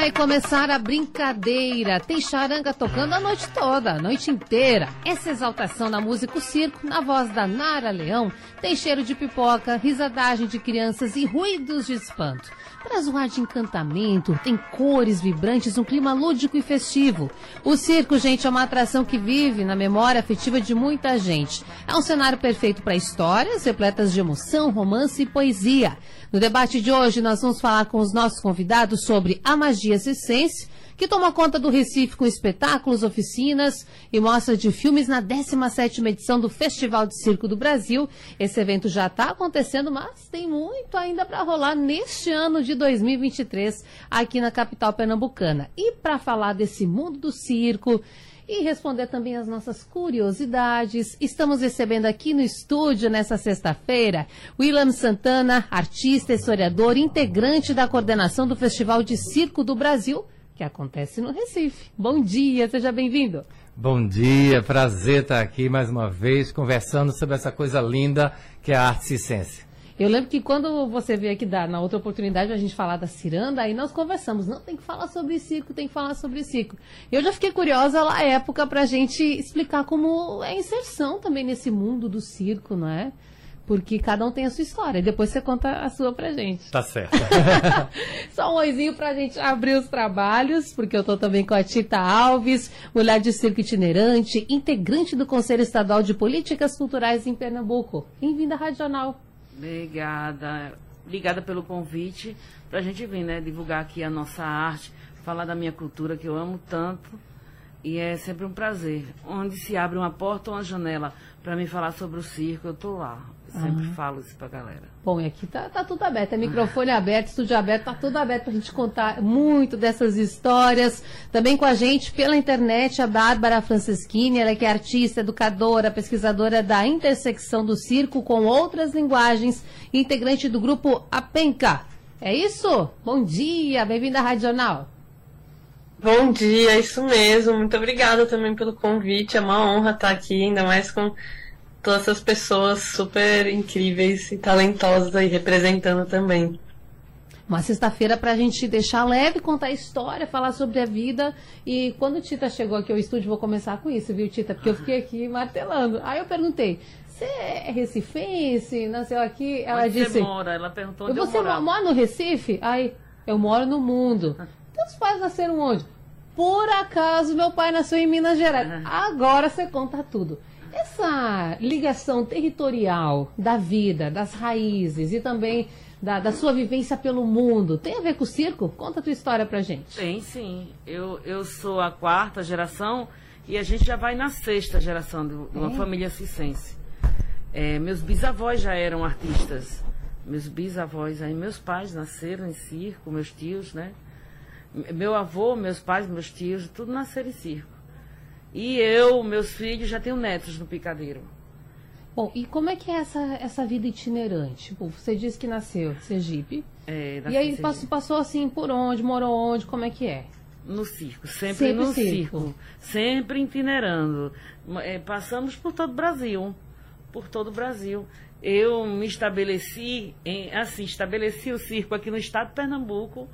Vai começar a brincadeira. Tem charanga tocando a noite toda, a noite inteira. Essa exaltação na música o circo, na voz da Nara Leão, tem cheiro de pipoca, risadagem de crianças e ruídos de espanto. Traz um ar de encantamento, tem cores vibrantes, um clima lúdico e festivo. O circo, gente, é uma atração que vive na memória afetiva de muita gente. É um cenário perfeito para histórias repletas de emoção, romance e poesia. No debate de hoje, nós vamos falar com os nossos convidados sobre a magia circense, que toma conta do Recife com espetáculos, oficinas e mostra de filmes na 17ª edição do Festival de Circo do Brasil. Esse evento já está acontecendo, mas tem muito ainda para rolar neste ano de 2023 aqui na capital pernambucana. E para falar desse mundo do circo, e responder também as nossas curiosidades. Estamos recebendo aqui no estúdio nessa sexta-feira William Santana, artista, historiador, integrante da coordenação do Festival de Circo do Brasil, que acontece no Recife. Bom dia, seja bem-vindo. Bom dia, prazer estar aqui mais uma vez conversando sobre essa coisa linda que é a arte circense. Eu lembro que quando você veio aqui dar, na outra oportunidade, a gente falar da ciranda, aí nós conversamos. Não, tem que falar sobre circo, tem que falar sobre circo. Eu já fiquei curiosa lá época pra gente explicar como é a inserção também nesse mundo do circo, não é? Porque cada um tem a sua história. Depois você conta a sua pra gente. Tá certo. Só um oizinho pra gente abrir os trabalhos, porque eu tô também com a Tita Alves, mulher de circo itinerante, integrante do Conselho Estadual de Políticas Culturais em Pernambuco. Bem-vinda à Rádio Jornal. Obrigada. Obrigada pelo convite para a gente vir, né? Divulgar aqui a nossa arte, falar da minha cultura que eu amo tanto. E é sempre um prazer. Onde se abre uma porta ou uma janela para me falar sobre o circo, eu tô lá. Eu sempre uhum. falo isso pra galera. Bom, e aqui tá, tá tudo aberto. É microfone aberto, estúdio aberto, tá tudo aberto pra gente contar muito dessas histórias. Também com a gente pela internet, a Bárbara Franceschini, ela é que é artista, educadora, pesquisadora da intersecção do circo com outras linguagens, integrante do grupo Apenca. É isso? Bom dia, bem-vinda à Rádio Jornal. Bom dia, é isso mesmo. Muito obrigada também pelo convite. É uma honra estar aqui, ainda mais com todas essas pessoas super incríveis e talentosas aí representando também. Uma sexta-feira para a gente deixar leve, contar a história, falar sobre a vida. E quando o Tita chegou aqui ao estúdio, vou começar com isso, viu, Tita? Porque eu fiquei aqui martelando. Aí eu perguntei: você é recifense? Nasceu aqui? Ela onde disse. Você mora? Ela perguntou onde você eu mora. mora no Recife? Aí, eu moro no mundo. Teus pais nasceram onde? Por acaso, meu pai nasceu em Minas Gerais. Agora você conta tudo. Essa ligação territorial da vida, das raízes e também da, da, sua vivência pelo mundo, tem a ver com o circo? Conta a tua história pra gente. Tem sim. Eu, eu sou a quarta geração e a gente já vai na sexta geração de uma é. família circense. É, meus bisavós já eram artistas. Meus bisavós, aí meus pais nasceram em circo, meus tios, né? Meu avô, meus pais, meus tios, tudo nasceram em circo. E eu, meus filhos, já tenho netos no picadeiro. Bom, e como é que é essa, essa vida itinerante? Tipo, você disse que nasceu em Sergipe. É, e aí passou, passou assim por onde, morou onde, como é que é? No circo, sempre, sempre no circo. circo. Sempre itinerando. É, passamos por todo o Brasil. Por todo o Brasil. Eu me estabeleci, em, assim, estabeleci o circo aqui no estado de Pernambuco,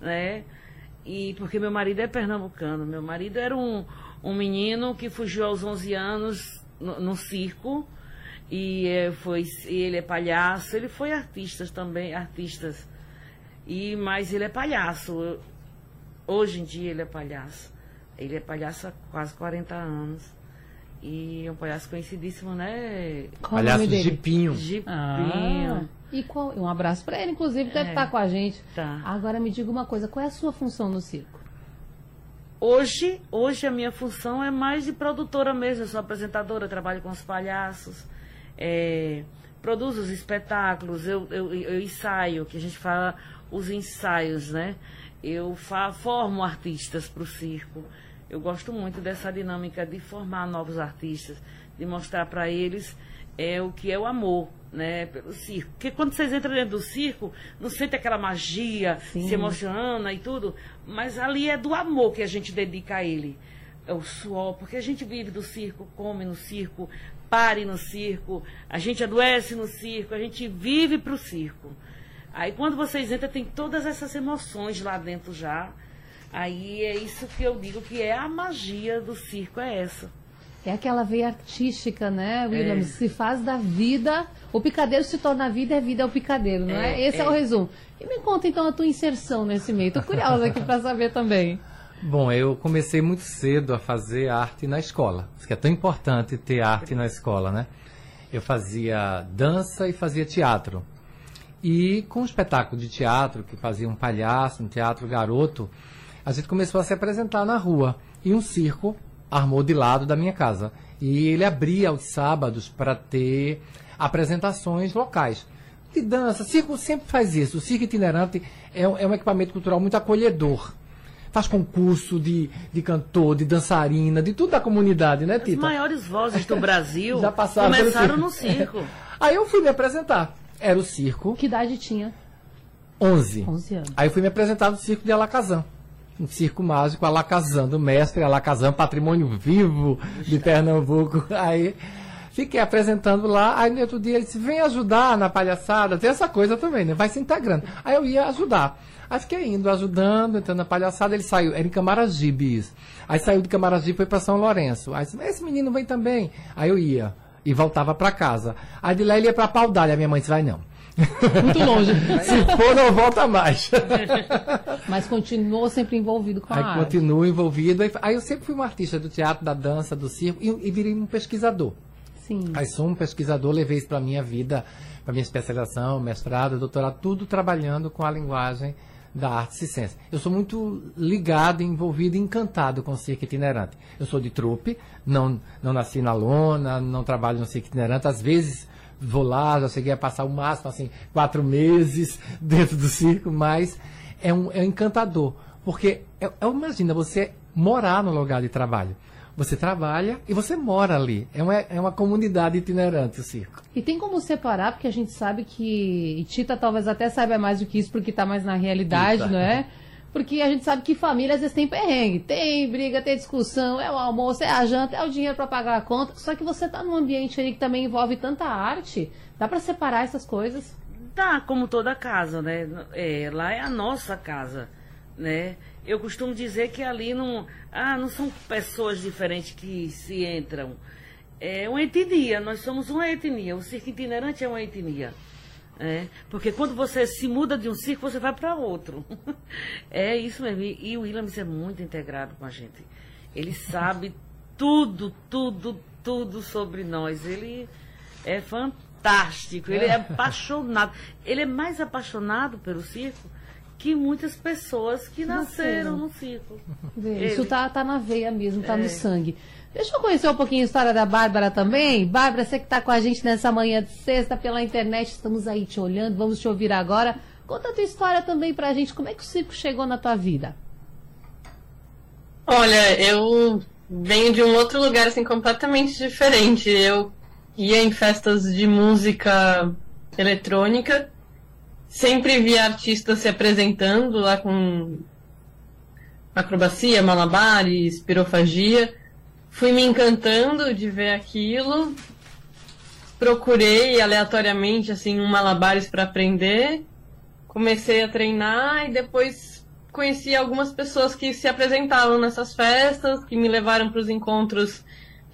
né? E porque meu marido é pernambucano. Meu marido era um, um menino que fugiu aos 11 anos no, no circo e é, foi ele é palhaço. Ele foi artista também artistas. E mas ele é palhaço. Hoje em dia ele é palhaço. Ele é palhaço há quase 40 anos. E é um palhaço conhecidíssimo né? Qual palhaço Gipinho. Gipinho. Ah, e qual? Um abraço para ele inclusive deve é, estar com a gente. Tá. agora me diga uma coisa qual é a sua função no circo Hoje, hoje a minha função é mais de produtora mesmo. Eu sou apresentadora, trabalho com os palhaços, é, produzo os espetáculos, eu, eu, eu ensaio, que a gente fala os ensaios, né? Eu formo artistas para o circo. Eu gosto muito dessa dinâmica de formar novos artistas, de mostrar para eles é o que é o amor, né, pelo circo. Porque quando vocês entram dentro do circo, não sente aquela magia, Sim. se emociona e tudo, mas ali é do amor que a gente dedica a ele. É o suor, porque a gente vive do circo, come no circo, pare no circo, a gente adoece no circo, a gente vive para o circo. Aí quando vocês entram, tem todas essas emoções lá dentro já. Aí é isso que eu digo que é a magia do circo, é essa. É aquela veia artística, né, William? É. Se faz da vida. O picadeiro se torna a vida, a vida é o picadeiro, não é? é? Esse é. é. o resumo. E me conta então a tua inserção nesse meio. Estou curiosa aqui para saber também. Bom, eu comecei muito cedo a fazer arte na escola. Isso que é tão importante ter arte na escola, né? Eu fazia dança e fazia teatro. E com um espetáculo de teatro, que fazia um palhaço, um teatro garoto, a gente começou a se apresentar na rua. E um circo armou de lado da minha casa. E ele abria aos sábados para ter apresentações locais. De dança, circo sempre faz isso. O circo itinerante é um, é um equipamento cultural muito acolhedor faz concurso de, de cantor, de dançarina, de tudo da comunidade, né, Tita? As maiores vozes do Brasil Já passaram começaram no circo. Aí eu fui me apresentar. Era o circo. Que idade tinha? 11. 11 anos. Aí eu fui me apresentar no circo de Alacazam um circo mágico Alakazam, do mestre Alakazam, patrimônio vivo de Pernambuco. Aí fiquei apresentando lá, aí no outro dia ele disse, vem ajudar na palhaçada, tem essa coisa também, né? Vai se integrando. Aí eu ia ajudar. Aí fiquei indo, ajudando, entrando na palhaçada, ele saiu, era em Camaragibe isso. Aí saiu de Camaragibe e foi para São Lourenço. Aí disse, esse menino vem também. Aí eu ia e voltava para casa. Aí de lá ele ia para Paudalho, a minha mãe disse, vai não. Muito longe. Se for, não volta mais. Mas continuou sempre envolvido com a aí arte. Continuo envolvido. Aí eu sempre fui um artista do teatro, da dança, do circo e, e virei um pesquisador. Sim. Aí sou um pesquisador, levei isso para minha vida, para minha especialização, mestrado, doutorado, tudo trabalhando com a linguagem da arte e ciência. Eu sou muito ligado, envolvido, encantado com o circo itinerante. Eu sou de trupe, não, não nasci na lona, não trabalho no circo itinerante. Às vezes vou lá, já cheguei a passar o máximo, assim, quatro meses dentro do circo, mas é um, é um encantador. Porque, é, imagina, você morar no lugar de trabalho. Você trabalha e você mora ali. É uma, é uma comunidade itinerante o circo. E tem como separar, porque a gente sabe que. E Tita talvez até saiba mais do que isso, porque está mais na realidade, Tita. não é? Porque a gente sabe que família às vezes tem perrengue, tem briga, tem discussão, é o almoço, é a janta, é o dinheiro para pagar a conta. Só que você está num ambiente aí que também envolve tanta arte. Dá para separar essas coisas? Dá, como toda casa, né? É, lá é a nossa casa, né? Eu costumo dizer que ali não, ah, não são pessoas diferentes que se entram. É uma etnia, nós somos uma etnia. O circo itinerante é uma etnia. É, porque quando você se muda de um circo, você vai para outro. é isso mesmo. E, o Williams é muito integrado com a gente. Ele sabe tudo, tudo, tudo sobre nós. Ele é fantástico. Ele é apaixonado. Ele é mais apaixonado pelo circo que muitas pessoas que nasceram, nasceram. no circo. Isso tá, tá na veia mesmo, tá é. no sangue. Deixa eu conhecer um pouquinho a história da Bárbara também. Bárbara, você que está com a gente nessa manhã de sexta pela internet, estamos aí te olhando, vamos te ouvir agora. Conta a tua história também pra gente. Como é que o circo chegou na tua vida? Olha, eu venho de um outro lugar assim completamente diferente. Eu ia em festas de música eletrônica, sempre via artistas se apresentando lá com acrobacia, malabares, pirofagia fui me encantando de ver aquilo. Procurei aleatoriamente assim um malabares para aprender. Comecei a treinar e depois conheci algumas pessoas que se apresentavam nessas festas, que me levaram para os encontros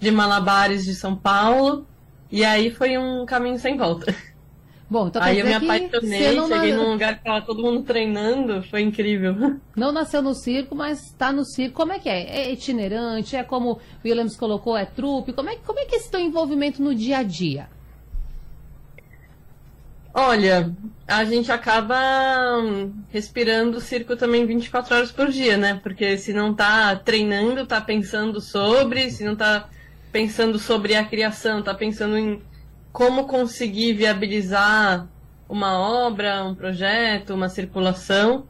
de malabares de São Paulo. E aí foi um caminho sem volta. Bom, então Aí eu me apaixonei, cheguei num lugar que tava todo mundo treinando, foi incrível. Não nasceu no circo, mas está no circo. Como é que é? É itinerante? É como o Williams colocou, é trupe? Como é, como é que é esse teu envolvimento no dia a dia? Olha, a gente acaba hum, respirando o circo também 24 horas por dia, né? Porque se não tá treinando, tá pensando sobre, se não tá pensando sobre a criação, tá pensando em como conseguir viabilizar uma obra, um projeto, uma circulação.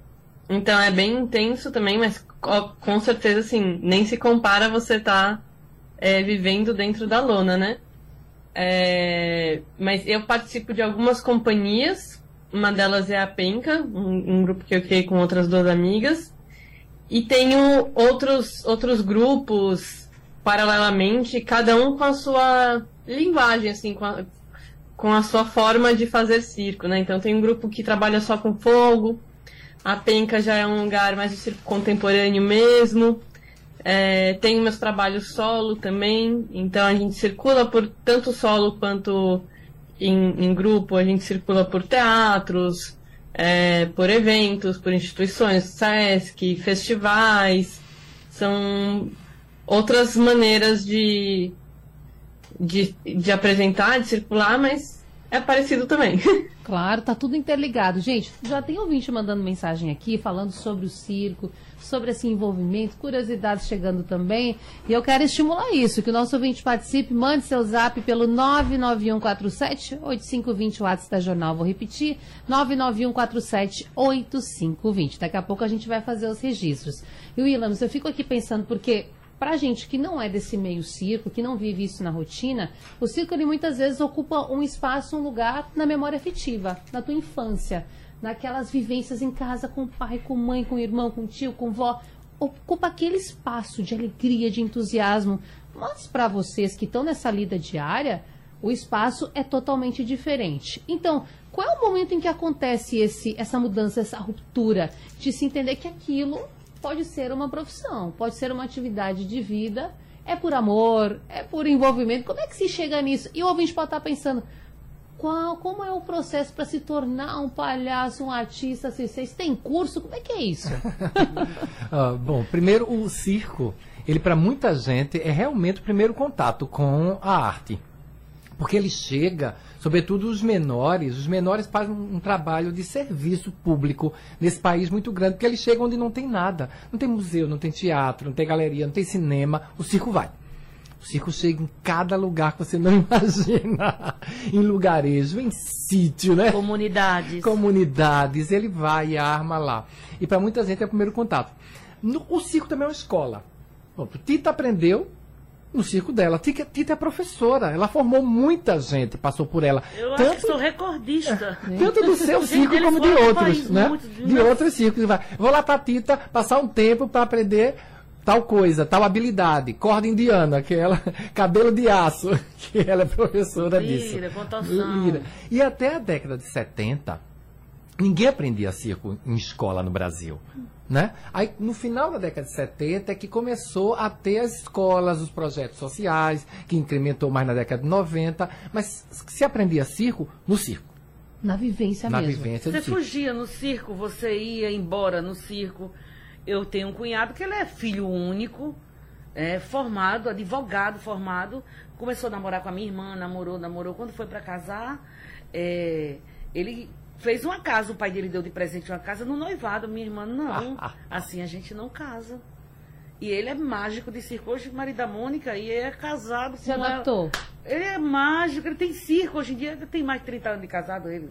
Então é bem intenso também, mas com certeza, assim, nem se compara você estar tá, é, vivendo dentro da lona, né? É, mas eu participo de algumas companhias, uma delas é a Penca, um, um grupo que eu criei com outras duas amigas, e tenho outros, outros grupos paralelamente, cada um com a sua linguagem, assim, com a, com a sua forma de fazer circo, né? Então tem um grupo que trabalha só com fogo, a Penca já é um lugar mais de circo contemporâneo mesmo. É, tem meus trabalhos solo também, então a gente circula por tanto solo quanto em, em grupo, a gente circula por teatros, é, por eventos, por instituições, SESC, festivais, são outras maneiras de, de, de apresentar, de circular, mas é parecido também. Claro, tá tudo interligado. Gente, já tem ouvinte mandando mensagem aqui, falando sobre o circo, sobre esse envolvimento, curiosidades chegando também. E eu quero estimular isso, que o nosso ouvinte participe, mande seu zap pelo 99147-8520, WhatsApp da Jornal. Vou repetir, 99147-8520. Daqui a pouco a gente vai fazer os registros. E Willams, eu fico aqui pensando, porque para gente que não é desse meio circo, que não vive isso na rotina, o circo ele muitas vezes ocupa um espaço, um lugar na memória afetiva, na tua infância, naquelas vivências em casa com pai, com mãe, com irmão, com tio, com vó. Ocupa aquele espaço de alegria, de entusiasmo. Mas para vocês que estão nessa lida diária, o espaço é totalmente diferente. Então, qual é o momento em que acontece esse, essa mudança, essa ruptura, de se entender que aquilo pode ser uma profissão, pode ser uma atividade de vida, é por amor, é por envolvimento. Como é que se chega nisso? E o ouvinte pode estar pensando, qual, como é o processo para se tornar um palhaço, um artista? Se vocês têm curso, como é que é isso? ah, bom, primeiro o circo, ele para muita gente é realmente o primeiro contato com a arte. Porque ele chega, sobretudo os menores, os menores fazem um, um trabalho de serviço público nesse país muito grande, porque eles chegam onde não tem nada. Não tem museu, não tem teatro, não tem galeria, não tem cinema, o circo vai. O circo chega em cada lugar que você não imagina. em lugarejo, em sítio, né? Comunidades. Comunidades. Ele vai e arma lá. E para muita gente é o primeiro contato. No, o circo também é uma escola. Pronto, Tita aprendeu no circo dela. Tita, Tita é professora, ela formou muita gente, passou por ela. Eu tanto, acho que sou recordista. É, tanto do seu circo como de outros, né? Muito, de, outros circos. Vou lá para Tita passar um tempo para aprender tal coisa, tal habilidade, corda indiana, que ela, cabelo de aço, que ela é professora Lira, disso. Lira. E até a década de 70, ninguém aprendia circo em escola no Brasil. Né? Aí, no final da década de 70 é que começou a ter as escolas, os projetos sociais, que incrementou mais na década de 90, mas se aprendia circo no circo. Na vivência na mesmo. Vivência você circo. fugia no circo, você ia embora no circo. Eu tenho um cunhado que ele é filho único, é, formado, advogado formado, começou a namorar com a minha irmã, namorou, namorou. Quando foi para casar, é, ele fez uma casa, o pai dele deu de presente uma casa no noivado. Minha irmã, não. assim a gente não casa. E ele é mágico de circo. Hoje, marido da Mônica, e é casado Se adaptou. Ela. Ele é mágico, ele tem circo. Hoje em dia, tem mais de 30 anos de casado, ele.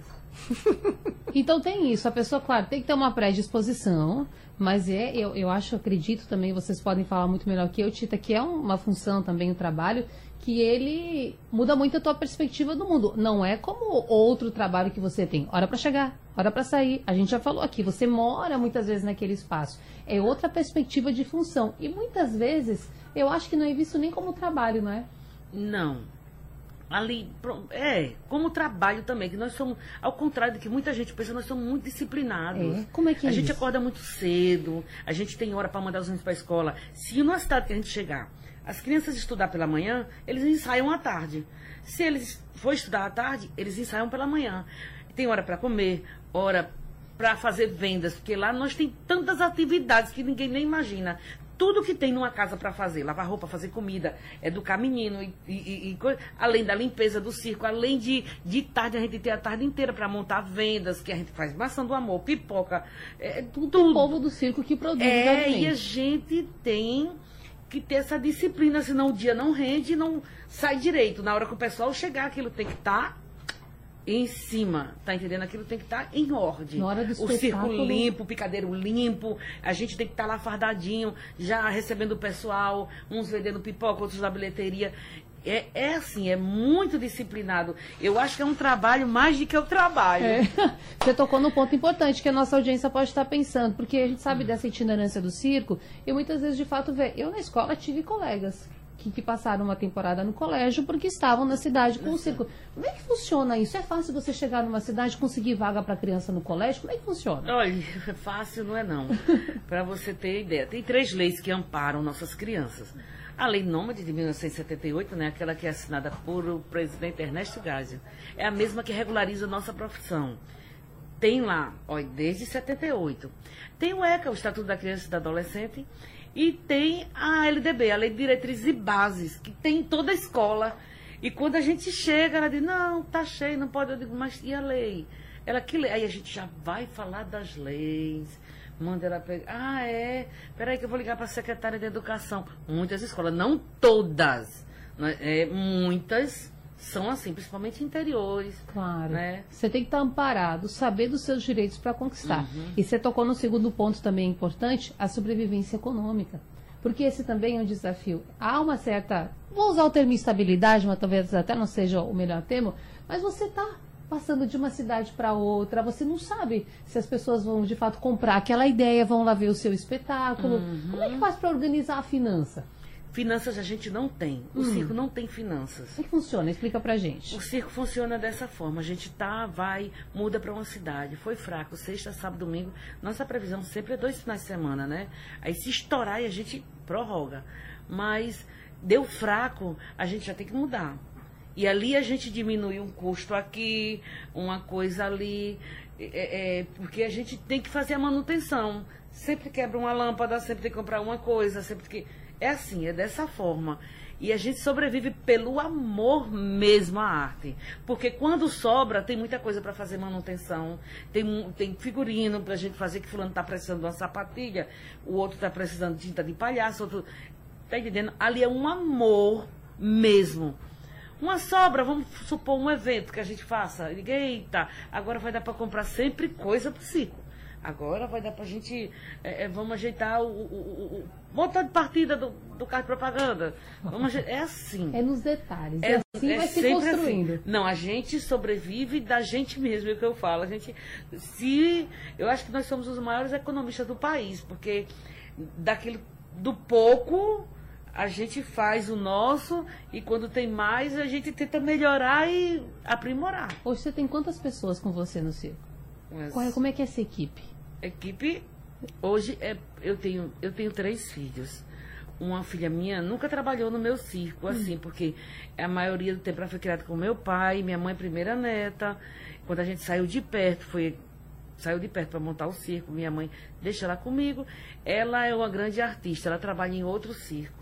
então tem isso. A pessoa, claro, tem que ter uma predisposição. Mas é, eu, eu acho, acredito também, vocês podem falar muito melhor que eu, Tita, que é uma função também, um trabalho que ele muda muito a tua perspectiva do mundo. Não é como outro trabalho que você tem. Hora para chegar, hora para sair. A gente já falou aqui, você mora muitas vezes naquele espaço. É outra perspectiva de função. E muitas vezes eu acho que não é visto nem como trabalho, não é? Não. Ali, é, como trabalho também, que nós somos, ao contrário do que muita gente pensa, nós somos muito disciplinados. É. Como é que é A gente isso? acorda muito cedo, a gente tem hora para mandar os meninos para a escola. Se numa cidade que a gente chegar as crianças estudar pela manhã, eles ensaiam à tarde. Se eles for estudar à tarde, eles ensaiam pela manhã. Tem hora para comer, hora para fazer vendas, porque lá nós tem tantas atividades que ninguém nem imagina. Tudo que tem numa casa para fazer, lavar roupa, fazer comida, educar menino, e, e, e, além da limpeza do circo, além de, de tarde a gente ter a tarde inteira para montar vendas, que a gente faz maçã do amor, pipoca, é, tudo. O povo do circo que produz. É, e a gente tem que ter essa disciplina, senão o dia não rende e não sai direito. Na hora que o pessoal chegar, aquilo tem que estar tá em cima, tá entendendo? Aquilo tem que estar tá em ordem. Na hora do o circo limpo, o picadeiro limpo, a gente tem que estar tá lá fardadinho, já recebendo o pessoal, uns vendendo pipoca, outros na bilheteria. É, é assim, é muito disciplinado. Eu acho que é um trabalho mais do que o trabalho. É. Você tocou num ponto importante que a nossa audiência pode estar pensando, porque a gente sabe dessa itinerância do circo e muitas vezes de fato vê. Eu na escola tive colegas que, que, passaram uma temporada no colégio porque estavam na cidade com o circo. Como é que funciona isso? É fácil você chegar numa cidade e conseguir vaga para criança no colégio? Como é que funciona? Olha, fácil não é não. para você ter ideia, tem três leis que amparam nossas crianças. A Lei Nômade de 1978, né, aquela que é assinada por o presidente Ernesto Gásio, é a mesma que regulariza a nossa profissão. Tem lá, olha, desde 78. Tem o ECA, o Estatuto da Criança e do Adolescente, e tem a LDB, a Lei de Diretrizes e Bases, que tem em toda a escola. E quando a gente chega, ela diz, não, tá cheio, não pode. Eu digo, mas e a lei? Ela que lei? Aí a gente já vai falar das leis. Manda ela pegar. Ah, é. Peraí que eu vou ligar para a secretária de Educação. Muitas escolas, não todas. Né? É, muitas são assim, principalmente interiores. Claro. Né? Você tem que estar amparado, saber dos seus direitos para conquistar. Uhum. E você tocou no segundo ponto também importante, a sobrevivência econômica. Porque esse também é um desafio. Há uma certa, vou usar o termo estabilidade, mas talvez até não seja o melhor termo, mas você está passando de uma cidade para outra, você não sabe se as pessoas vão de fato comprar aquela ideia, vão lá ver o seu espetáculo. Uhum. Como é que faz para organizar a finança? Finanças a gente não tem. O hum. circo não tem finanças. Como é que funciona? Explica pra gente. O circo funciona dessa forma. A gente tá, vai, muda para uma cidade. Foi fraco, sexta, sábado, domingo. Nossa previsão sempre é dois finais de semana, né? Aí se estourar a gente prorroga. Mas deu fraco, a gente já tem que mudar. E ali a gente diminui um custo aqui, uma coisa ali. É, é, porque a gente tem que fazer a manutenção. Sempre quebra uma lâmpada, sempre tem que comprar uma coisa, sempre que é assim, é dessa forma. E a gente sobrevive pelo amor mesmo à arte. Porque quando sobra, tem muita coisa para fazer manutenção. Tem, tem figurino para a gente fazer, que fulano está precisando de uma sapatilha, o outro está precisando de tinta de palhaço, outro. Está entendendo? Ali é um amor mesmo. Uma sobra, vamos supor um evento que a gente faça. Eita, agora vai dar para comprar sempre coisa para o circo. Agora vai dar pra gente. É, é, vamos ajeitar o, o, o, motor de partida do, do carro de propaganda. Vamos é assim. É nos detalhes. É, assim é vai se assim. construindo. Assim. Não, a gente sobrevive da gente mesmo, é o que eu falo. A gente. Se. Eu acho que nós somos os maiores economistas do país, porque daquilo do pouco a gente faz o nosso e quando tem mais a gente tenta melhorar e aprimorar. Hoje você tem quantas pessoas com você no circo? Mas... Como é que é essa equipe? Equipe, hoje é, eu, tenho, eu tenho três filhos. Uma filha minha nunca trabalhou no meu circo, hum. assim, porque a maioria do tempo ela foi criada com meu pai, minha mãe primeira neta. Quando a gente saiu de perto, foi saiu de perto para montar o circo, minha mãe deixa ela comigo. Ela é uma grande artista, ela trabalha em outro circo.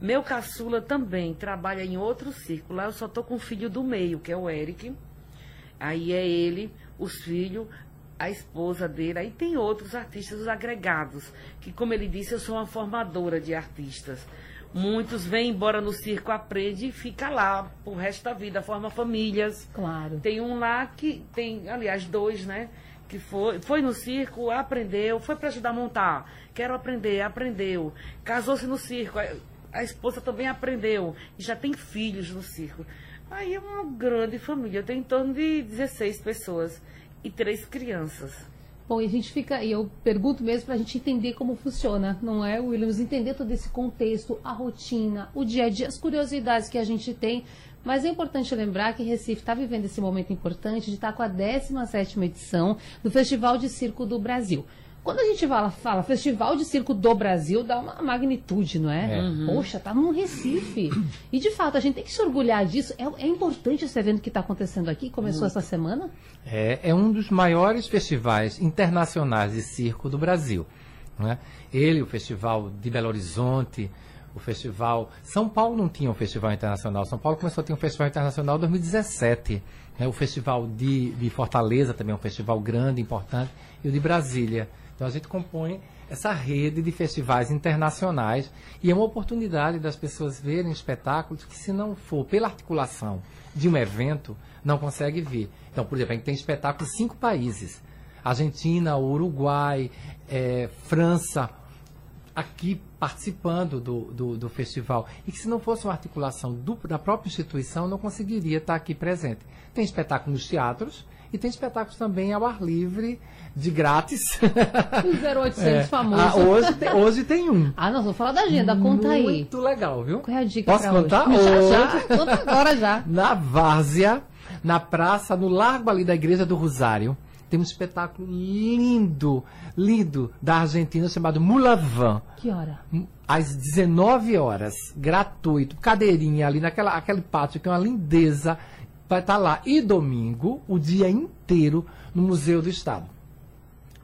Meu caçula também trabalha em outro circo. Lá eu só tô com o filho do meio, que é o Eric. Aí é ele, os filhos, a esposa dele. Aí tem outros artistas, os agregados, que, como ele disse, eu sou uma formadora de artistas. Muitos vêm embora no circo, aprende e fica lá pro resto da vida, forma famílias. Claro. Tem um lá que tem, aliás, dois, né? Que foi, foi no circo, aprendeu, foi para ajudar a montar. Quero aprender, aprendeu. Casou-se no circo, a, esposa também aprendeu. E já tem filhos no circo. Aí é uma grande família, eu tenho em torno de 16 pessoas e três crianças. Bom, e a gente fica, e eu pergunto mesmo para a gente entender como funciona, não é, Williams? Entender todo esse contexto, a rotina, o dia a dia, as curiosidades que a gente tem. Mas é importante lembrar que Recife está vivendo esse momento importante de estar tá com a 17ª edição do Festival de Circo do Brasil. Quando a gente fala, fala Festival de Circo do Brasil, dá uma magnitude, não é? é. Uhum. Poxa, tá no Recife. E de fato, a gente tem que se orgulhar disso. É, é importante esse evento que está acontecendo aqui, começou essa semana. É, é um dos maiores festivais internacionais de circo do Brasil. Não é? Ele, o Festival de Belo Horizonte, o festival. São Paulo não tinha um festival internacional. São Paulo começou a ter um festival internacional em 2017. Né? O festival de, de Fortaleza também é um festival grande, importante. E o de Brasília Então a gente compõe essa rede de festivais internacionais e é uma oportunidade das pessoas verem espetáculos que, se não for pela articulação de um evento, não consegue ver. Então, por exemplo, a gente tem espetáculos em cinco países: Argentina, Uruguai, é, França, aqui participando do, do, do, festival. E que se não fosse uma articulação do, da própria instituição, não conseguiria estar aqui presente. Tem espetáculos nos teatros e tem espetáculos também ao ar livre, de grátis. O 0800 é. famoso. Ah, hoje, tem, hoje tem um. Ah, nós vamos falar da agenda, conta Muito aí. Muito legal, viu? Qual é a dica Posso contar? Hoje? Já, já, conta agora já. Na Várzea, na praça, no largo ali da Igreja do Rosário, tem um espetáculo lindo, lindo, da Argentina chamado Mulavan. Que hora? Às 19 horas, gratuito, cadeirinha ali naquela aquele pátio que é uma lindeza. Vai estar lá. E domingo, o dia inteiro, no Museu do Estado.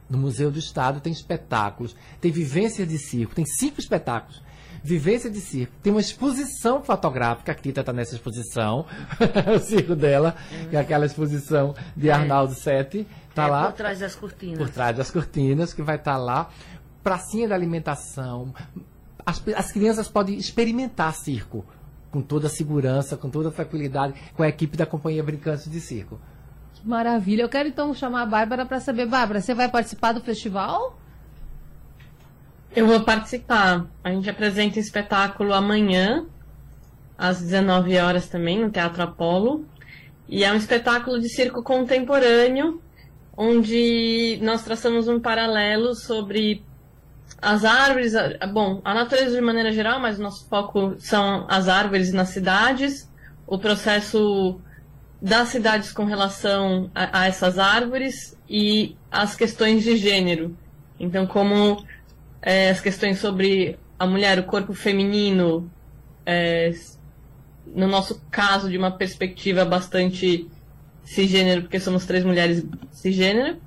No Museu do Estado tem espetáculos, tem vivência de circo, tem cinco espetáculos. Vivência de circo. Tem uma exposição fotográfica, a Tita está nessa exposição, o circo dela, que é aquela exposição de é. Arnaldo Sete. Tá é, lá. Por trás das cortinas. Por trás das cortinas, que vai estar tá lá. Pracinha da alimentação. As, as crianças podem experimentar circo com toda a segurança, com toda a tranquilidade, com a equipe da Companhia Brincantes de Circo. Maravilha. Eu quero então chamar a Bárbara para saber, Bárbara, você vai participar do festival? Eu vou participar. A gente apresenta um espetáculo amanhã, às 19 horas também, no Teatro Apolo. E é um espetáculo de circo contemporâneo, onde nós traçamos um paralelo sobre as árvores, bom, a natureza de maneira geral, mas o nosso foco são as árvores nas cidades, o processo das cidades com relação a, a, essas árvores e as questões de gênero. Então, como é, as questões sobre a mulher, o corpo feminino, é, no nosso caso, de uma perspectiva bastante cisgênero, porque somos três mulheres cisgênero,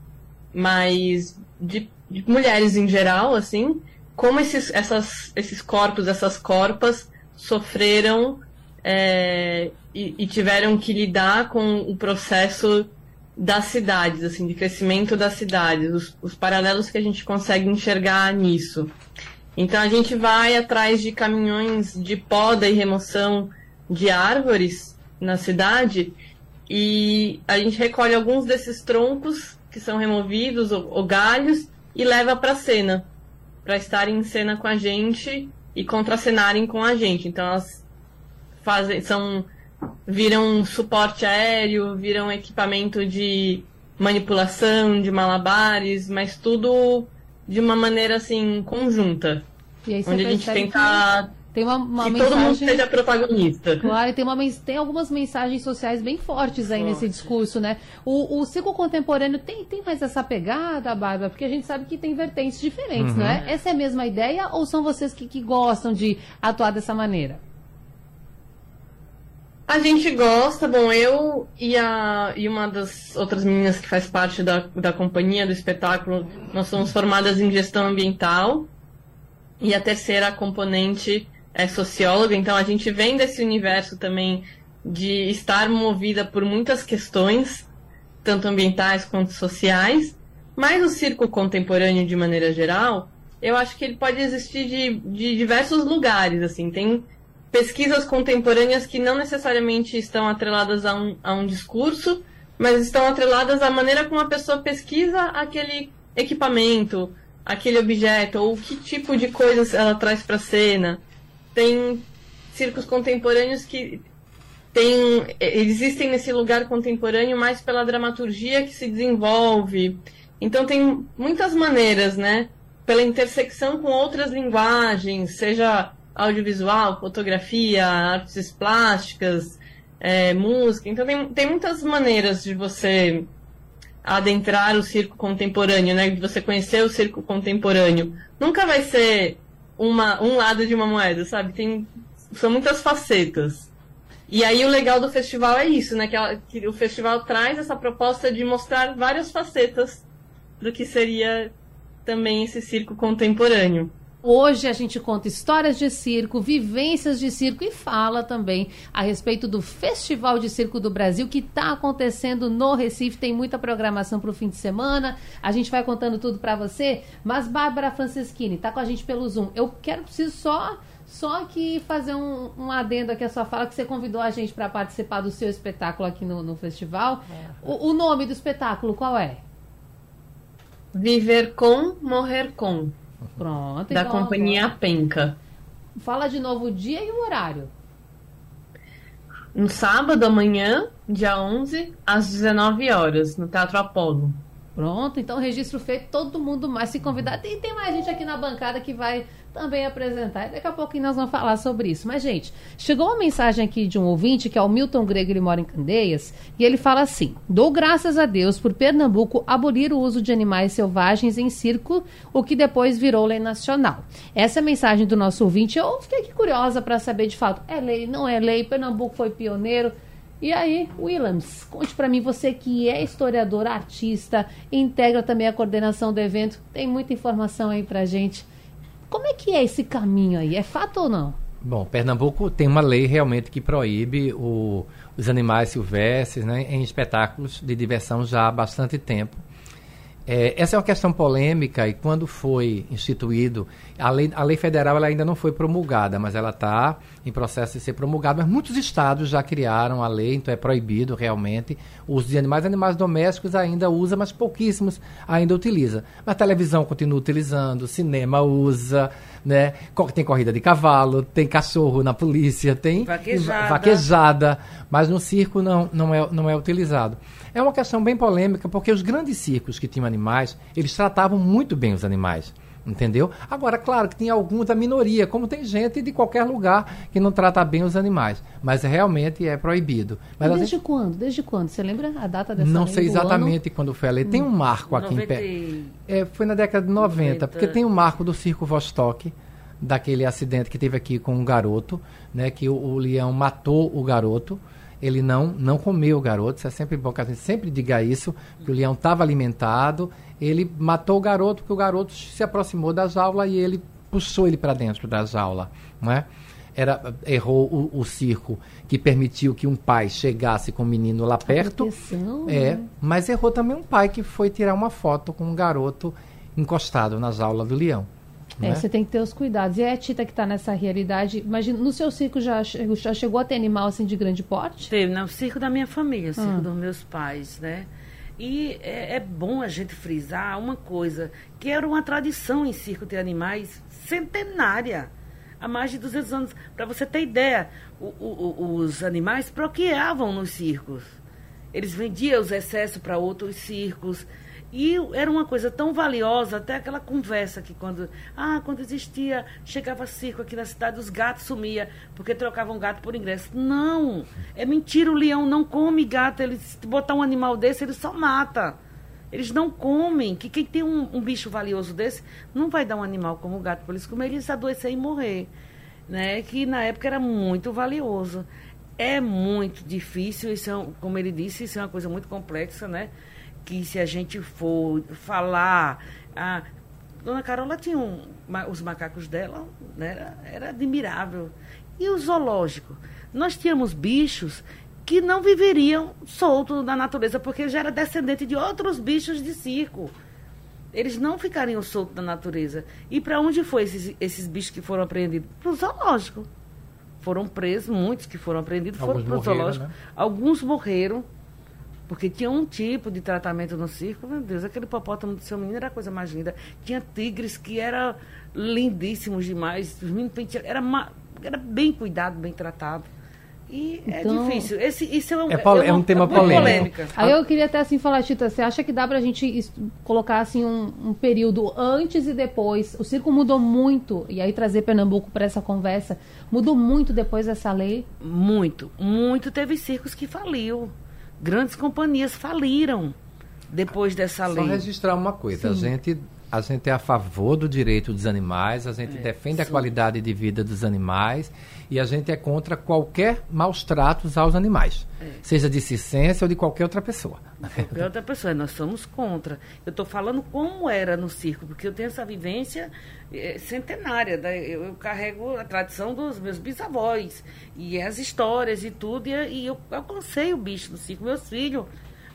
mas de, de mulheres em geral, assim, como esses, essas, esses corpos, essas corpas sofreram é, e, e, tiveram que lidar com o processo das cidades, assim, de crescimento das cidades, os, os paralelos que a gente consegue enxergar nisso. Então a gente vai atrás de caminhões de poda e remoção de árvores na cidade e a gente recolhe alguns desses troncos que são removidos ou, ou galhos e leva para cena, para estarem em cena com a gente e contracenarem com a gente. Então elas fazem, são viram suporte aéreo, viram equipamento de manipulação, de malabares, mas tudo de uma maneira assim conjunta. onde a gente tenta tem uma, uma que mensagem... todo mundo seja protagonista. Claro, e tem, uma, tem algumas mensagens sociais bem fortes aí Forte. nesse discurso, né? O, o ciclo contemporâneo tem, tem mais essa pegada, Bárbara? Porque a gente sabe que tem vertentes diferentes, uhum. não é? Essa é a mesma ideia ou são vocês que, que gostam de atuar dessa maneira? A gente gosta, bom, eu e, a, e uma das outras meninas que faz parte da, da companhia, do espetáculo, nós somos formadas em gestão ambiental. E a terceira componente é socióloga, então a gente vem desse universo também de estar movida por muitas questões, tanto ambientais quanto sociais. Mas o circo contemporâneo, de maneira geral, eu acho que ele pode existir de, de diversos lugares, assim, tem pesquisas contemporâneas que não necessariamente estão atreladas a um, a um discurso, mas estão atreladas à maneira como a pessoa pesquisa aquele equipamento, aquele objeto, ou que tipo de coisas ela traz para a cena. Tem circos contemporâneos que tem, existem nesse lugar contemporâneo mais pela dramaturgia que se desenvolve. Então tem muitas maneiras, né? Pela intersecção com outras linguagens, seja audiovisual, fotografia, artes plásticas, é, música. Então tem, tem muitas maneiras de você adentrar o circo contemporâneo, né? De você conhecer o circo contemporâneo. Nunca vai ser uma, um lado de uma moeda, sabe? Tem, são muitas facetas. E aí o legal do festival é isso, né? Que, ela, que o festival traz essa proposta de mostrar várias facetas do que seria também esse circo contemporâneo. Hoje a gente conta histórias de circo, vivências de circo e fala também a respeito do Festival de Circo do Brasil que está acontecendo no Recife. Tem muita programação para o fim de semana. A gente vai contando tudo para você. Mas Bárbara Franceschini está com a gente pelo Zoom. Eu quero preciso só só que fazer um, um adendo aqui à sua fala que você convidou a gente para participar do seu espetáculo aqui no, no festival. É. O, o nome do espetáculo qual é? Viver com, morrer com. Pronto. Da então, companhia agora. Penca. Fala de novo o dia e o horário. No sábado amanhã, dia 11, às 19 horas, no Teatro Apolo. Pronto, então registro feito, todo mundo mais se convidar. Tem, tem mais gente aqui na bancada que vai também apresentar. Daqui a pouquinho nós vamos falar sobre isso. Mas, gente, chegou uma mensagem aqui de um ouvinte, que é o Milton Grego, ele mora em Candeias, e ele fala assim: Dou graças a Deus por Pernambuco abolir o uso de animais selvagens em circo, o que depois virou lei nacional. Essa é a mensagem do nosso ouvinte. Eu fiquei curiosa para saber de fato: é lei, não é lei? Pernambuco foi pioneiro. E aí, Williams, conte para mim, você que é historiador, artista, integra também a coordenação do evento, tem muita informação aí pra gente. Como é que é esse caminho aí? É fato ou não? Bom, Pernambuco tem uma lei realmente que proíbe o, os animais silvestres né, em espetáculos de diversão já há bastante tempo. É, essa é uma questão polêmica e quando foi instituído, a lei, a lei federal ela ainda não foi promulgada, mas ela está em processo de ser promulgada. Mas muitos estados já criaram a lei, então é proibido realmente o uso de animais. Animais domésticos ainda usa, mas pouquíssimos ainda utiliza. Mas televisão continua utilizando, cinema usa, né? Tem corrida de cavalo, tem cachorro na polícia, tem vaquejada, vaquejada mas no circo não, não, é, não é utilizado. É uma questão bem polêmica, porque os grandes circos que tinham animais, eles tratavam muito bem os animais. Entendeu? Agora, claro que tem alguns da minoria, como tem gente de qualquer lugar que não trata bem os animais. Mas realmente é proibido. Mas desde gente... quando? Desde quando? Você lembra a data dessa Não sei exatamente ano? quando foi a lei. Tem um marco aqui 90... em pé. É, foi na década de 90, 90, porque tem um marco do Circo Vostok, daquele acidente que teve aqui com um garoto, né? Que o, o leão matou o garoto ele não, não comeu o garoto. Isso é sempre bom que a gente sempre diga isso, que o leão estava alimentado. Ele matou o garoto porque o garoto se aproximou da jaula e ele puxou ele para dentro da jaula, não é? Era, errou o, o, circo que permitiu que um pai chegasse com o menino lá perto. Proteção, é, né? mas errou também um pai que foi tirar uma foto com um garoto encostado na jaula do leão. É, né? você tem que ter os cuidados. E é a Tita que está nessa realidade. Imagina, no seu circo já, já chegou a ter animal assim de grande porte? Teve, no circo da minha família, o circo ah. dos meus pais, né? E é, é, bom a gente frisar uma coisa, que era uma tradição em circo ter animais centenária. Há mais de 200 anos. Para você ter ideia, o, o, os animais procriavam nos circos. Eles vendiam os excessos para outros circos. E era uma coisa tão valiosa, até aquela conversa que quando, ah, quando existia, chegava circo aqui na cidade, os gatos sumia porque trocavam gato por ingresso. Não, é mentira, o leão não come gato, ele se botar um animal desse, ele só mata. Eles não comem, que quem tem um, um bicho valioso desse, não vai dar um animal como o gato para eles comerem, eles adoecer e morrer. Né? Que na época era muito valioso. É muito difícil, isso é, como ele disse, isso é uma coisa muito complexa, né? Que se a gente for falar. A Dona Carola tinha um, os macacos dela, né, era, era admirável. E o zoológico? Nós tínhamos bichos que não viveriam soltos na natureza, porque já era descendente de outros bichos de circo. Eles não ficariam soltos na natureza. E para onde foi esses, esses bichos que foram apreendidos? Para o zoológico. Foram presos, muitos que foram apreendidos foram para o zoológico. Né? Alguns morreram porque tinha um tipo de tratamento no circo, meu Deus, aquele hipopótamo do seu menino era a coisa mais linda. Tinha tigres que eram lindíssimos demais, os meninos era, era bem cuidado, bem tratado. E é então, é difícil. Esse, isso é um, é, é, é um tema polêmico. Aí eu queria até assim falar, Tita, você acha que dá pra gente colocar assim um, um, período antes e depois? O circo mudou muito, e aí trazer Pernambuco para essa conversa, mudou muito depois dessa lei? Muito, muito. Teve circos que faliu grandes companhias faliram depois dessa lei. Só registrar uma coisa, Sim. a gente a gente é a favor do direito dos animais, a gente é, defende sim. a qualidade de vida dos animais e a gente é contra qualquer maus tratos aos animais, é. seja de ciência ou de qualquer outra pessoa. Qualquer outra pessoa, nós somos contra. Eu estou falando como era no circo, porque eu tenho essa vivência é, centenária. Da, eu, eu, carrego a tradição dos meus bisavós e as histórias e tudo, e, e eu alcancei o bicho no circo. Meus filhos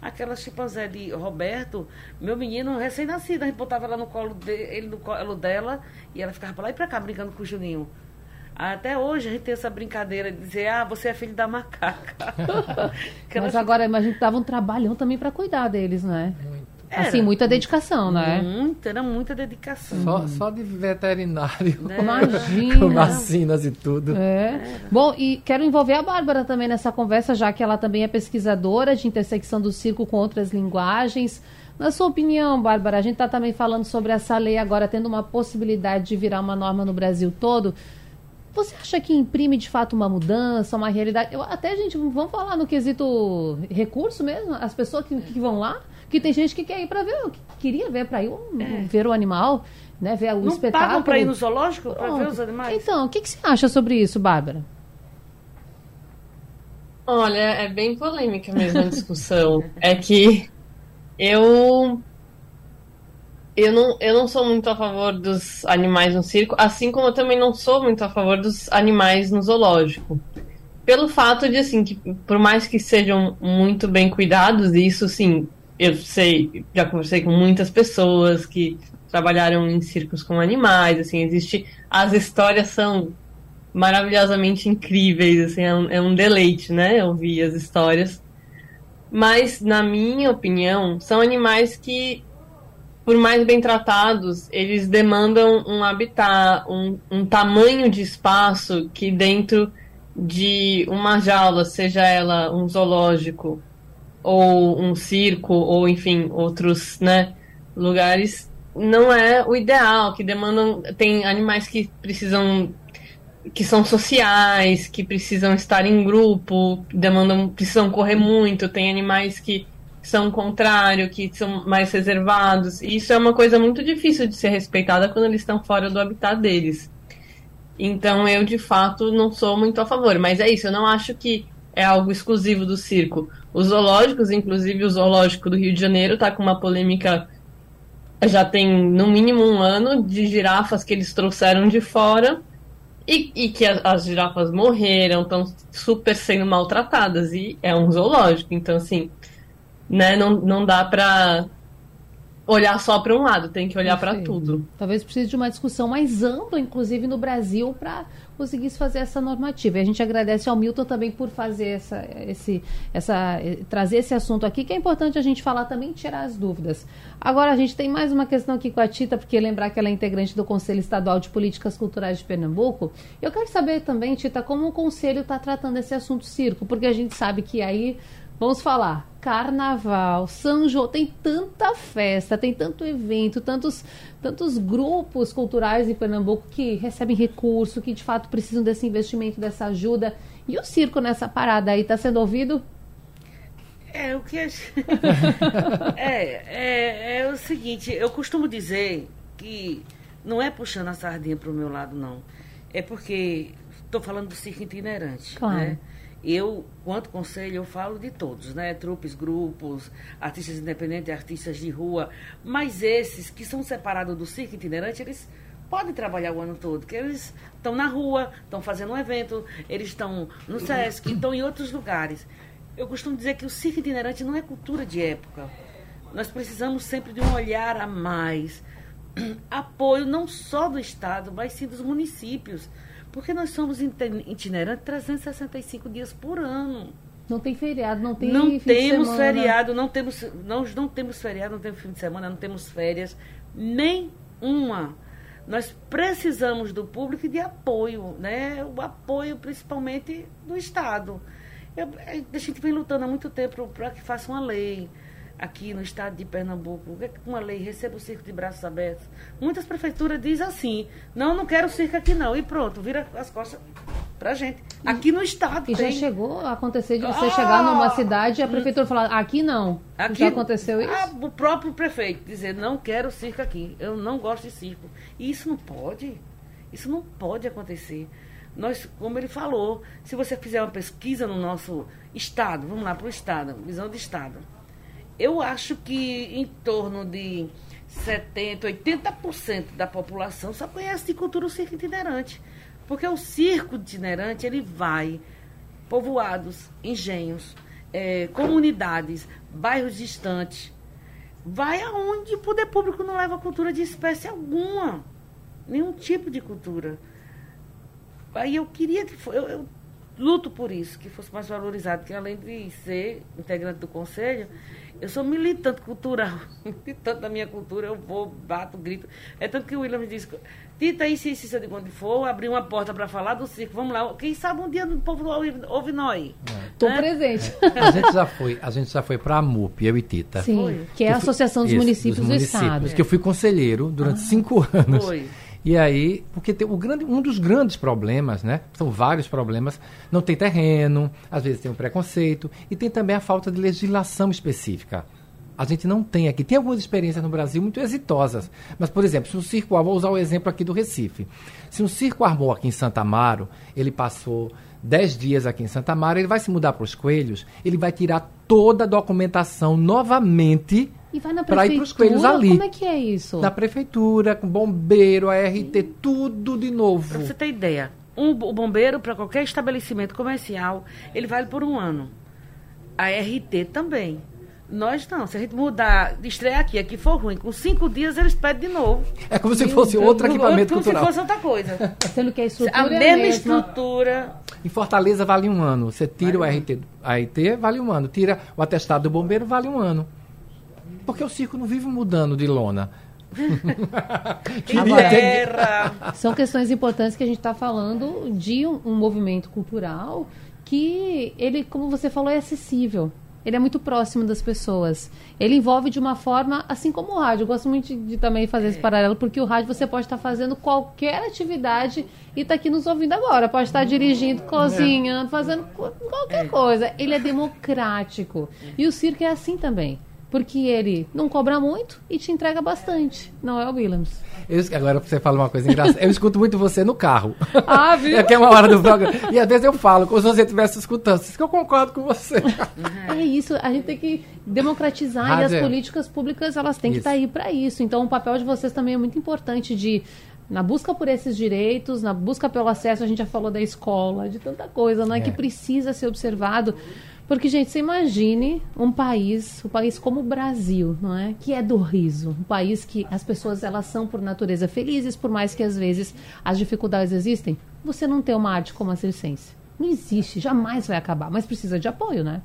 aquela chimpanzé de Roberto, meu menino recém-nascido, a gente botava ela no colo de, ele no colo dela e ela ficava pra lá e pra cá brincando com o Juninho. Até hoje a gente tem essa brincadeira de dizer, ah, você é filho da macaca. Mas agora, mas a gente dava um trabalhão também para cuidar deles, né? Era. Assim, muita dedicação, né? Muita, era muita dedicação. Só, só de veterinário. É. Imagina. Com vacinas e tudo. É. Bom, e quero envolver a Bárbara também nessa conversa, já que ela também é pesquisadora de intersecção do circo com outras linguagens. Na sua opinião, Bárbara, a gente está também falando sobre essa lei agora tendo uma possibilidade de virar uma norma no Brasil todo. Você acha que imprime de fato uma mudança, uma realidade? Eu, até, gente, vamos falar no quesito recurso mesmo? As pessoas que, que vão lá? Que tem gente que quer ir para ver, que queria ver para ir é. ver o animal, né? Ver o Não espetáculo. Pagam para ir no zoológico para ver os animais? Então, o que, que você acha sobre isso, Bárbara? Olha, é bem polêmica mesmo a discussão. é que eu eu não, eu não sou muito a favor dos animais no circo, assim como eu também não sou muito a favor dos animais no zoológico. Pelo fato de, assim, que por mais que sejam muito bem cuidados, e isso, sim, eu sei, já conversei com muitas pessoas que trabalharam em circos com animais, assim, existe, as histórias são maravilhosamente incríveis, assim, é um, é um deleite, né, ouvir as histórias. Mas, na minha opinião, são animais que por mais bem tratados, eles demandam um habitat, um, um tamanho de espaço que dentro de uma jaula, seja ela um zoológico ou um circo ou enfim outros né, lugares, não é o ideal. Que demandam tem animais que precisam que são sociais, que precisam estar em grupo, demandam precisam correr muito. Tem animais que são contrário, que são mais reservados. E isso é uma coisa muito difícil de ser respeitada quando eles estão fora do habitat deles. Então eu, de fato, não sou muito a favor. Mas é isso, eu não acho que é algo exclusivo do circo. Os zoológicos, inclusive o zoológico do Rio de Janeiro, está com uma polêmica já tem no mínimo um ano de girafas que eles trouxeram de fora e, e que as, as girafas morreram, estão super sendo maltratadas. E é um zoológico, então assim né? Não, não dá para olhar só para um lado, tem que olhar para tudo. Talvez precise de uma discussão mais ampla, inclusive no Brasil, para conseguir fazer essa normativa. E a gente agradece ao Milton também por fazer essa, esse, essa, trazer esse assunto aqui, que é importante a gente falar também e tirar as dúvidas. Agora, a gente tem mais uma questão aqui com a Tita, porque lembrar que ela é integrante do Conselho Estadual de Políticas Culturais de Pernambuco. Eu quero saber também, Tita, como o Conselho está tratando esse assunto circo, porque a gente sabe que aí Vamos falar. Carnaval, São João, tem tanta festa, tem tanto evento, tantos, tantos grupos culturais em Pernambuco que recebem recurso, que de fato precisam desse investimento, dessa ajuda. E o circo nessa parada aí está sendo ouvido? É o que é, é, é, é o seguinte, eu costumo dizer que não é puxando a sardinha para o meu lado, não. É porque estou falando do circo itinerante, claro. né? Eu, quanto conselho, eu falo de todos, né? Trupes, grupos, artistas independentes, artistas de rua. Mas esses que são separados do circo itinerante, eles podem trabalhar o ano todo, porque eles estão na rua, estão fazendo um evento, eles estão no SESC, estão em outros lugares. Eu costumo dizer que o circo itinerante não é cultura de época. Nós precisamos sempre de um olhar a mais. Apoio não só do Estado, mas sim dos municípios. Porque nós somos itinerantes 365 dias por ano. Não tem feriado, não tem Não temos feriado, não temos, nós não temos feriado, não temos fim de semana, não temos férias, nenhuma. Nós precisamos do público e de apoio, né? O apoio principalmente do Estado. Eu, a gente vem lutando há muito tempo para que faça uma lei aqui no estado de Pernambuco, é uma lei receba o circo de braços abertos. Muitas prefeituras dizem assim, não, não quero circo aqui não, e pronto, vira as costas pra gente. Aqui no estado. E tem. já chegou a acontecer de você ah, chegar numa cidade e a prefeitura falar, aqui não. Aqui, já aconteceu isso? Ah, o próprio prefeito dizer, não quero circo aqui, eu não gosto de circo. E isso não pode. Isso não pode acontecer. Nós, como ele falou, se você fizer uma pesquisa no nosso estado, vamos lá para o estado, visão de estado, eu acho que em torno de 70, 80% da população só conhece de cultura o circo itinerante. Porque o circo itinerante, ele vai povoados, engenhos, é, comunidades, bairros distantes, vai aonde o poder público não leva cultura de espécie alguma, nenhum tipo de cultura. Aí eu queria que fosse, eu, eu luto por isso, que fosse mais valorizado, que além de ser integrante do conselho, eu sou militante cultural, militante da minha cultura, eu vou, bato, grito. É tanto que o William me disse, Tita, aí se isso de quando for, abrir uma porta para falar do circo, vamos lá. Quem sabe um dia o povo ouve, nós. Estou é. presente. A gente já foi, a gente já foi para a MUP, eu e Tita. Sim, foi. que é a Associação dos Municípios dos do municípios, Estado. Que eu fui conselheiro durante ah, cinco anos. Foi. E aí, porque tem o grande, um dos grandes problemas, né? São vários problemas. Não tem terreno, às vezes tem um preconceito, e tem também a falta de legislação específica. A gente não tem aqui. Tem algumas experiências no Brasil muito exitosas. Mas, por exemplo, se um circo, vou usar o exemplo aqui do Recife. Se um circo armou aqui em Santa Amaro, ele passou 10 dias aqui em Santa Amaro, ele vai se mudar para os Coelhos, ele vai tirar toda a documentação novamente e vai na prefeitura? Para ir para os coelhos ali. Como é que é isso? Na prefeitura, com bombeiro, ART, tudo de novo. Para você ter ideia, um, o bombeiro, para qualquer estabelecimento comercial, ele vale por um ano. A RT também. Nós não. Se a gente mudar, estrear aqui, aqui for ruim, com cinco dias eles pedem de novo. É como se fosse outro equipamento como cultural. Como se fosse outra coisa. Sendo que a estrutura A é mesma, mesma estrutura. Em Fortaleza vale um ano. Você tira vale o RT, a RT, vale um ano. Tira o atestado do bombeiro, vale um ano. Porque o circo não vive mudando de lona. Agora, são questões importantes que a gente está falando de um, um, movimento cultural que ele, como você falou, é acessível. Ele é muito próximo das pessoas. Ele envolve de uma forma, assim como o rádio. Eu gosto muito de, de também fazer é. esse paralelo, porque o rádio você pode estar fazendo qualquer atividade e está aqui nos ouvindo agora. Pode estar dirigindo, é. cozinhando, fazendo qualquer é. coisa. Ele é democrático. E o circo é assim também porque ele não cobra muito e te entrega bastante. Não é o Williams. Eu, agora você fala uma coisa engraçada. Eu escuto muito você no carro. Ah, viu? É que é uma hora do programa. E às vezes eu falo, como se você estivesse escutando. Isso que eu concordo com você. É isso, a gente tem que democratizar e as é. políticas públicas elas têm que estar tá aí para isso. Então o papel de vocês também é muito importante de na busca por esses direitos, na busca pelo acesso, a gente já falou da escola, de tanta coisa, não é, é. que precisa ser observado. Porque, gente, você imagine um país, um país como o Brasil, não é? Que é do riso. Um país que as pessoas, elas são, por natureza, felizes, por mais que, às vezes, as dificuldades existem. Você não tem uma arte como a circense. Não existe, jamais vai acabar, mas precisa de apoio, né?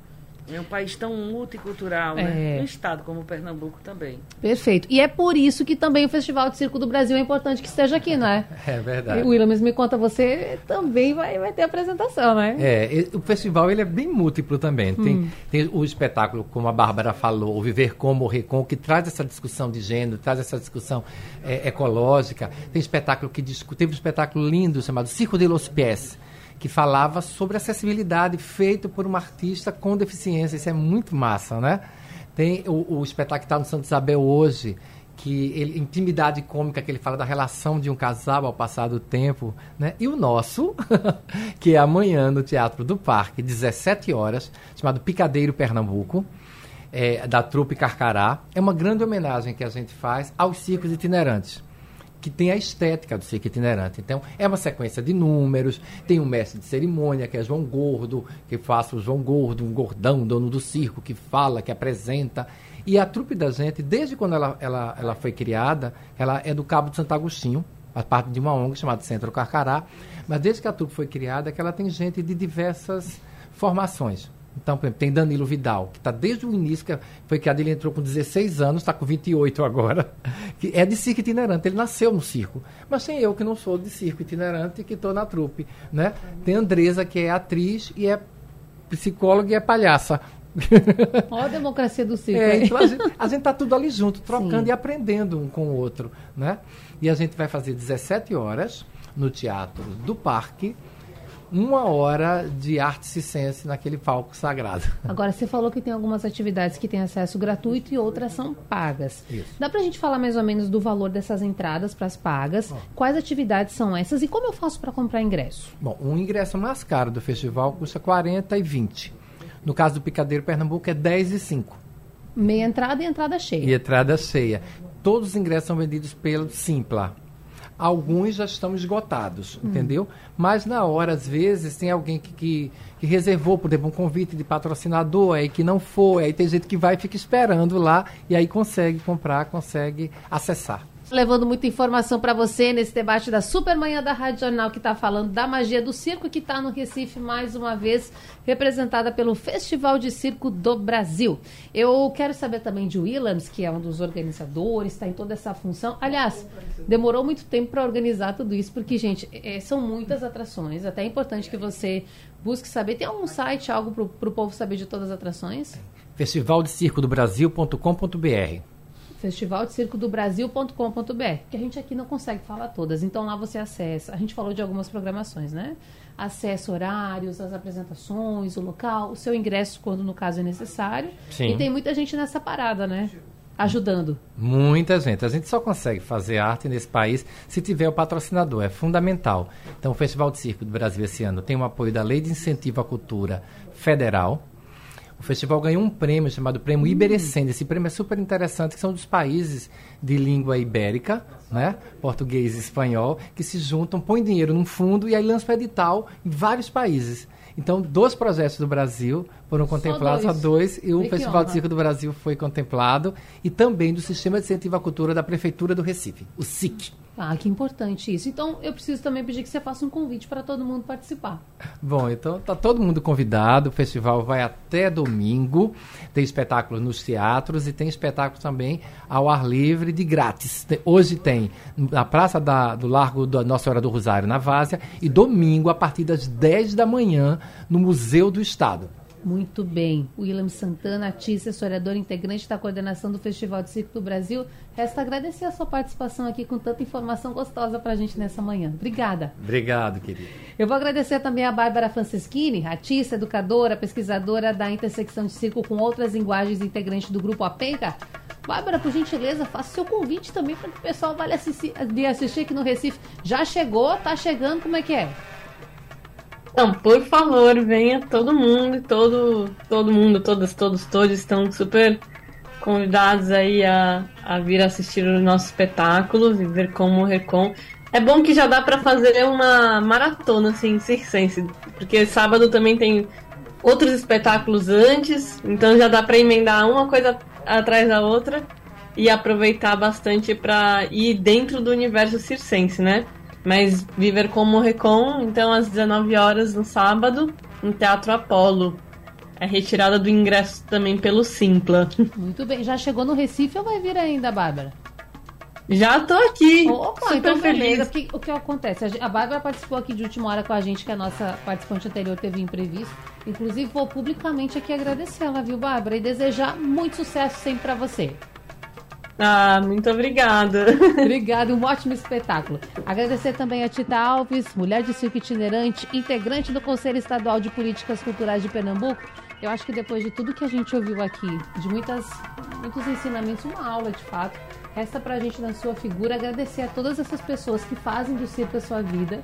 É um país tão multicultural, né? É. Um estado como Pernambuco também. Perfeito. E é por isso que também o Festival de Circo do Brasil é importante que esteja aqui, né? É verdade. O Williams me conta, você também vai, vai ter apresentação, né? É, o festival ele é bem múltiplo também. Tem, hum. tem o espetáculo, como a Bárbara falou, o Viver Com, Morrer Com, que traz essa discussão de gênero, traz essa discussão é, ecológica. Tem espetáculo que discute, teve um espetáculo lindo chamado Circo de los Pies, que falava sobre acessibilidade feito por uma artista com deficiência. Isso é muito massa, né? Tem o, o espetáculo que está no Santo Isabel hoje, que ele, intimidade cômica que ele fala da relação de um casal ao passar do tempo, né? E o nosso, que é amanhã no Teatro do Parque, 17 horas, chamado Picadeiro Pernambuco, é, da trupe Carcará. É uma grande homenagem que a gente faz aos circos itinerantes que tem a estética do circo itinerante. Então, é uma sequência de números, tem um mestre de cerimônia, que é João Gordo, que faz o João Gordo, um gordão, dono do circo, que fala, que apresenta. E a trupe da gente, desde quando ela, ela, ela foi criada, ela é do Cabo de Santo Agostinho, faz parte de uma ONG chamada Centro Carcará, mas desde que a trupe foi criada, é que ela tem gente de diversas formações. Então, por exemplo, tem Danilo Vidal, que está desde o início, que foi criado, ele entrou com 16 anos, está com 28 agora, que é de circo itinerante, ele nasceu no circo. Mas tem eu que não sou de circo itinerante e que estou na trupe. Né? Tem Andresa, que é atriz e é psicóloga e é palhaça. Olha a democracia do circo. É, então a gente está tudo ali junto, trocando Sim. e aprendendo um com o outro. Né? E a gente vai fazer 17 horas no Teatro do Parque, uma hora de arte circense naquele palco sagrado. Agora, você falou que tem algumas atividades que têm acesso gratuito e outras são pagas. Isso. Dá pra gente falar mais ou menos do valor dessas entradas para as pagas? Quais atividades são essas e como eu faço para comprar ingresso? Bom, o ingresso mais caro do festival custa 40 e 20. No caso do Picadeiro Pernambuco é 10 e 5. Meia entrada e entrada cheia. E entrada cheia. Todos os ingressos são vendidos pelo Simpla. Alguns já estão esgotados, hum. entendeu? Mas na hora, às vezes, tem alguém que, que, que, reservou, por exemplo, um convite de patrocinador, aí que não foi, aí tem gente que vai e fica esperando lá e aí consegue comprar, consegue acessar levando muita informação para você nesse debate da Supermanhã da Rádio Jornal, que está falando da magia do circo, que está no Recife mais uma vez, representada pelo Festival de Circo do Brasil. Eu quero saber também de Williams, que é um dos organizadores, está em toda essa função. Aliás, demorou muito tempo para organizar tudo isso, porque, gente, é, são muitas atrações. Até é importante que você busque saber. Tem algum site, algo para o povo saber de todas as atrações? Festivaldecircodobrasil.com.br festivaldecircodobrasil.com.br, que a gente aqui não consegue falar todas. Então lá você acessa. A gente falou de algumas programações, né? Acessa horários, as apresentações, o local, o seu ingresso quando no caso é necessário. Sim. E tem muita gente nessa parada, né? Ajudando. Muita gente. A gente só consegue fazer arte nesse país se tiver o patrocinador. É fundamental. Então, o Festival de Circo do Brasil esse ano tem o apoio da Lei de Incentivo à Cultura Federal, o festival ganhou um prêmio chamado Prêmio hum. Iberescende. Esse prêmio é super interessante, que são dos países de língua ibérica, né? português e espanhol, que se juntam, põem dinheiro num fundo e aí lançam edital em vários países. Então, dois projetos do Brasil foram contemplados, só dois, só dois e o Festival de Circo do Brasil foi contemplado, e também do Sistema de Incentivo à Cultura da Prefeitura do Recife, o SIC. Ah, que importante isso. Então, eu preciso também pedir que você faça um convite para todo mundo participar. Bom, então tá todo mundo convidado. O festival vai até domingo. Tem espetáculos nos teatros e tem espetáculos também ao ar livre de grátis. Hoje tem na Praça da, do Largo da Nossa Senhora do Rosário, na Várzea, e domingo, a partir das 10 da manhã, no Museu do Estado. Muito bem. William Santana, artista, historiador, integrante da coordenação do Festival de Circo do Brasil. Resta agradecer a sua participação aqui com tanta informação gostosa para a gente nessa manhã. Obrigada. Obrigado, querido. Eu vou agradecer também a Bárbara Franceschini, artista, educadora, pesquisadora da intersecção de circo com outras linguagens, integrante do grupo Apenca. Bárbara, por gentileza, faça seu convite também para que o pessoal vá assistir, assistir aqui no Recife. Já chegou? Tá chegando? Como é que é? Então, por favor, venha todo mundo, todo, todo mundo, todas, todos, todos estão super convidados aí a, a vir assistir o nosso espetáculo, ver como o Recon. É bom que já dá para fazer uma maratona, assim, circense, porque sábado também tem outros espetáculos antes, então já dá para emendar uma coisa atrás da outra e aproveitar bastante para ir dentro do universo circense, né? Mas Viver como Recon, então às 19 horas no sábado, no Teatro Apolo. É retirada do ingresso também pelo Simpla. Muito bem. Já chegou no Recife ou vai vir ainda, Bárbara? Já tô aqui. Opa, super então feliz. O que, o que acontece? A Bárbara participou aqui de última hora com a gente, que a nossa participante anterior teve imprevisto. Inclusive, vou publicamente aqui agradecer ela, viu, Bárbara? E desejar muito sucesso sempre para você. Ah, muito obrigada. Obrigada, um ótimo espetáculo. Agradecer também a Tita Alves, mulher de circo itinerante, integrante do Conselho Estadual de Políticas Culturais de Pernambuco. Eu acho que depois de tudo que a gente ouviu aqui, de muitas, muitos ensinamentos, uma aula de fato, resta pra gente na sua figura agradecer a todas essas pessoas que fazem do circo a sua vida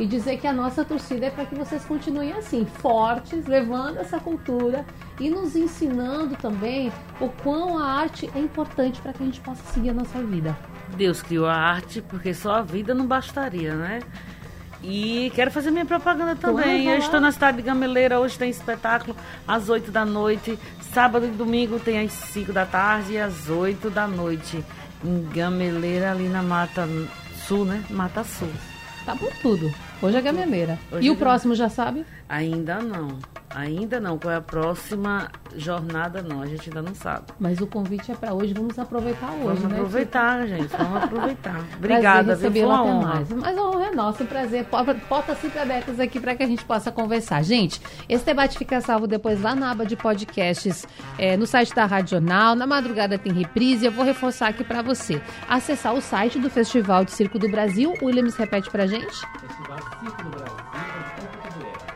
e dizer que a nossa torcida é para que vocês continuem assim, fortes, levando essa cultura e nos ensinando também o quão a arte é importante para que a gente possa seguir a nossa vida. Deus criou a arte porque só a vida não bastaria, né? E quero fazer minha propaganda também. Eu estou na cidade de Gameleira, hoje tem espetáculo às 8 da noite. Sábado e domingo tem às 5 da tarde e às 8 da noite. Em Gameleira, ali na Mata Sul, né? Mata Sul. Tá por tudo. Hoje é gameleira. Hoje e é o próximo já sabe? Ainda não. Ainda não. Qual é a próxima jornada? Não, a gente ainda não sabe. Mas o convite é para hoje. Vamos aproveitar hoje, Vamos né? aproveitar, gente. Vamos aproveitar. Obrigada, viu? Foi uma honra. Mais. Mas a honra é nossa. Um prazer. Portas sempre abertas aqui para que a gente possa conversar. Gente, esse debate fica salvo depois lá na aba de podcasts, é, no site da Rádio Jornal. Na madrugada tem reprise. Eu vou reforçar aqui para você. Acessar o site do Festival de Circo do Brasil. O Williams repete para gente. Festival Circo do Brasil.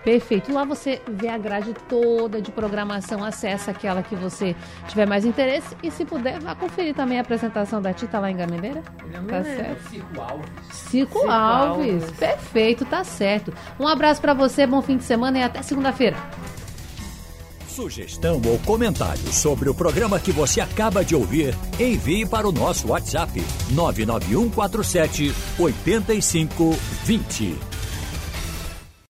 Perfeito. Lá você vê a grade toda de programação, acessa aquela que você tiver mais interesse e se puder, vá conferir também a apresentação da Tita lá em Gameleira. Tá certo? Circo Alves. Circo, Circo Alves. Alves. Perfeito, tá certo. Um abraço para você, bom fim de semana e até segunda-feira. Sugestão ou comentário sobre o programa que você acaba de ouvir, envie para o nosso WhatsApp 99147 8520.